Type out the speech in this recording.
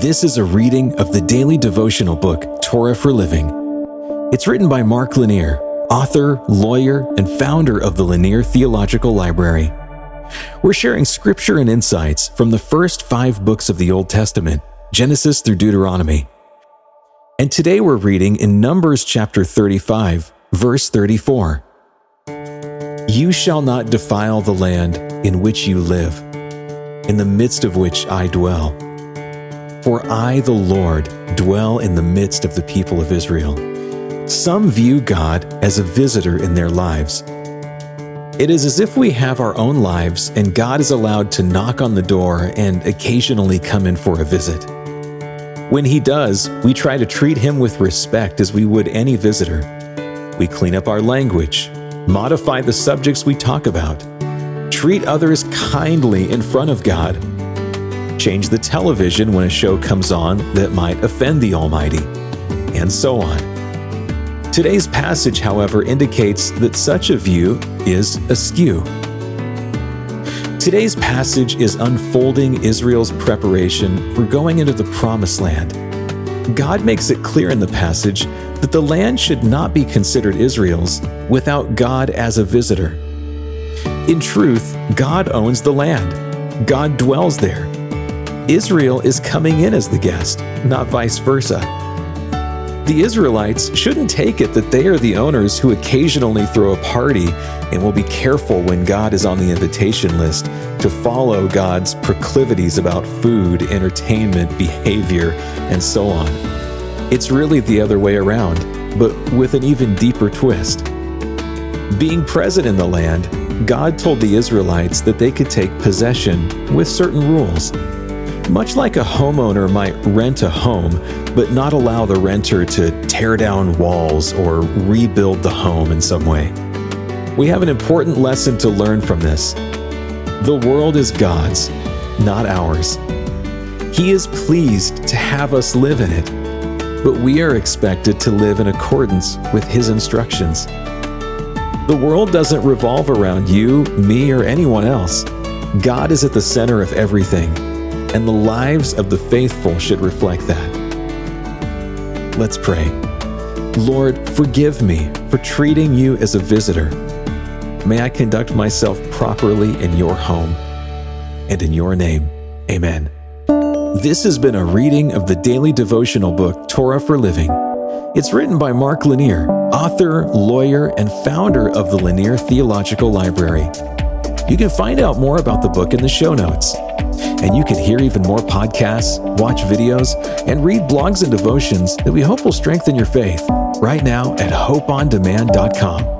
This is a reading of the daily devotional book, Torah for Living. It's written by Mark Lanier, author, lawyer, and founder of the Lanier Theological Library. We're sharing scripture and insights from the first five books of the Old Testament, Genesis through Deuteronomy. And today we're reading in Numbers chapter 35, verse 34. You shall not defile the land in which you live, in the midst of which I dwell for I, the Lord, dwell in the midst of the people of Israel. Some view God as a visitor in their lives. It is as if we have our own lives and God is allowed to knock on the door and occasionally come in for a visit. When He does, we try to treat Him with respect as we would any visitor. We clean up our language, modify the subjects we talk about, treat others kindly in front of God, change the television when a show comes on that might offend the Almighty, and so on. Today's passage, however, indicates that such a view is askew. Today's passage is unfolding Israel's preparation for going into the Promised Land. God makes it clear in the passage that the land should not be considered Israel's without God as a visitor. In truth, God owns the land. God dwells there. Israel is coming in as the guest, not vice versa. The Israelites shouldn't take it that they are the owners who occasionally throw a party and will be careful when God is on the invitation list to follow God's proclivities about food, entertainment, behavior, and so on. It's really the other way around, but with an even deeper twist. Being present in the land, God told the Israelites that they could take possession with certain rules. Much like a homeowner might rent a home, but not allow the renter to tear down walls or rebuild the home in some way. We have an important lesson to learn from this. The world is God's, not ours. He is pleased to have us live in it, but we are expected to live in accordance with His instructions. The world doesn't revolve around you, me, or anyone else. God is at the center of everything and the lives of the faithful should reflect that. Let's pray. Lord, forgive me for treating you as a visitor. May I conduct myself properly in your home and in your name. Amen. This has been a reading of the daily devotional book, Torah for Living. It's written by Mark Lanier, author, lawyer, and founder of the Lanier Theological Library. You can find out more about the book in the show notes. And you can hear even more podcasts, watch videos, and read blogs and devotions that we hope will strengthen your faith right now at hopeondemand.com.